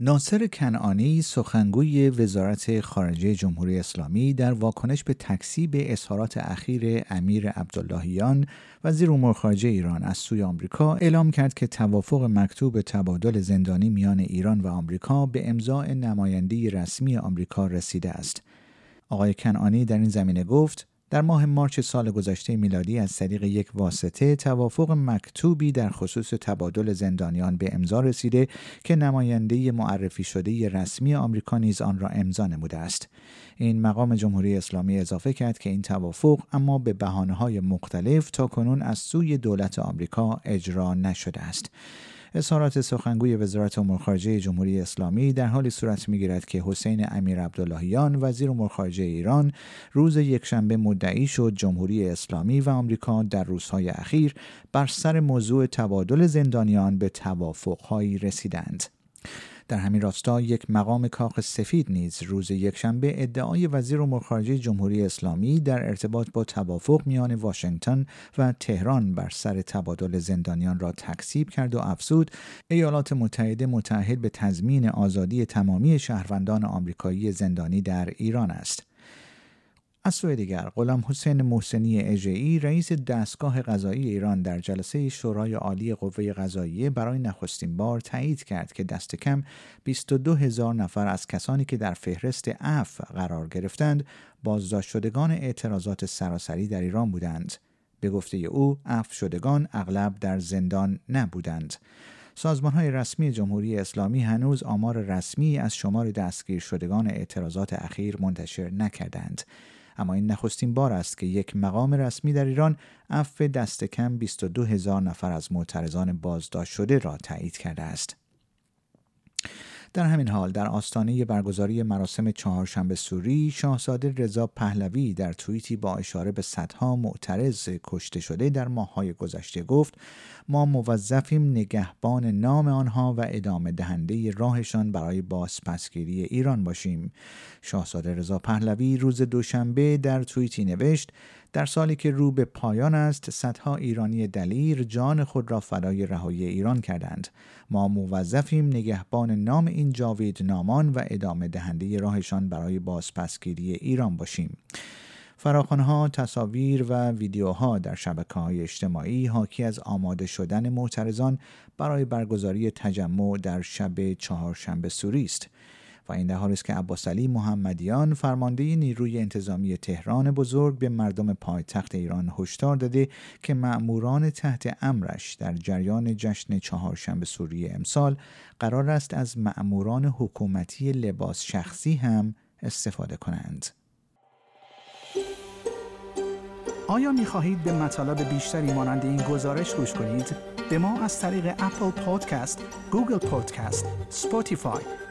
ناصر کنعانی سخنگوی وزارت خارجه جمهوری اسلامی در واکنش به تکسیب اظهارات اخیر امیر عبداللهیان وزیر امور خارجه ایران از سوی آمریکا اعلام کرد که توافق مکتوب تبادل زندانی میان ایران و آمریکا به امضاع نماینده رسمی آمریکا رسیده است. آقای کنعانی در این زمینه گفت در ماه مارچ سال گذشته میلادی از طریق یک واسطه توافق مکتوبی در خصوص تبادل زندانیان به امضا رسیده که نماینده معرفی شده رسمی آمریکا نیز آن را امضا نموده است. این مقام جمهوری اسلامی اضافه کرد که این توافق اما به بهانه های مختلف تا کنون از سوی دولت آمریکا اجرا نشده است. اظهارات سخنگوی وزارت امور خارجه جمهوری اسلامی در حالی صورت می‌گیرد که حسین امیر عبداللهیان وزیر امور خارجه ایران روز یکشنبه مدعی شد جمهوری اسلامی و آمریکا در روزهای اخیر بر سر موضوع تبادل زندانیان به توافقهایی رسیدند. در همین راستا یک مقام کاخ سفید نیز روز یکشنبه ادعای وزیر امور خارجه جمهوری اسلامی در ارتباط با توافق میان واشنگتن و تهران بر سر تبادل زندانیان را تکذیب کرد و افزود ایالات متحده متعهد به تضمین آزادی تمامی شهروندان آمریکایی زندانی در ایران است. از سوی دیگر غلام حسین محسنی اژه‌ای رئیس دستگاه قضایی ایران در جلسه شورای عالی قوه قضاییه برای نخستین بار تایید کرد که دست کم 22 هزار نفر از کسانی که در فهرست اف قرار گرفتند بازداشت شدگان اعتراضات سراسری در ایران بودند. به گفته او اف شدگان اغلب در زندان نبودند. سازمان های رسمی جمهوری اسلامی هنوز آمار رسمی از شمار دستگیر شدگان اعتراضات اخیر منتشر نکردند. اما این نخستین بار است که یک مقام رسمی در ایران عفو دست کم 22 هزار نفر از معترضان بازداشت شده را تایید کرده است. در همین حال در آستانه برگزاری مراسم چهارشنبه سوری شاهزاده رضا پهلوی در توییتی با اشاره به صدها معترض کشته شده در ماههای گذشته گفت ما موظفیم نگهبان نام آنها و ادامه دهنده راهشان برای بازپسگیری ایران باشیم. شاهزاده رضا پهلوی روز دوشنبه در توییتی نوشت در سالی که رو به پایان است صدها ایرانی دلیر جان خود را فدای رهایی ایران کردند. ما موظفیم نگهبان نام این جاوید نامان و ادامه دهنده راهشان برای بازپسگیری ایران باشیم. فراخانها تصاویر و ویدیوها در شبکه های اجتماعی حاکی از آماده شدن معترضان برای برگزاری تجمع در شب چهارشنبه سوری است. و این در حالی است که عباس علی محمدیان فرمانده نیروی انتظامی تهران بزرگ به مردم پایتخت ایران هشدار داده که مأموران تحت امرش در جریان جشن چهارشنبه سوری امسال قرار است از مأموران حکومتی لباس شخصی هم استفاده کنند. آیا می خواهید به مطالب بیشتری مانند این گزارش گوش کنید؟ به ما از طریق اپل پادکست، گوگل پادکست، Spotify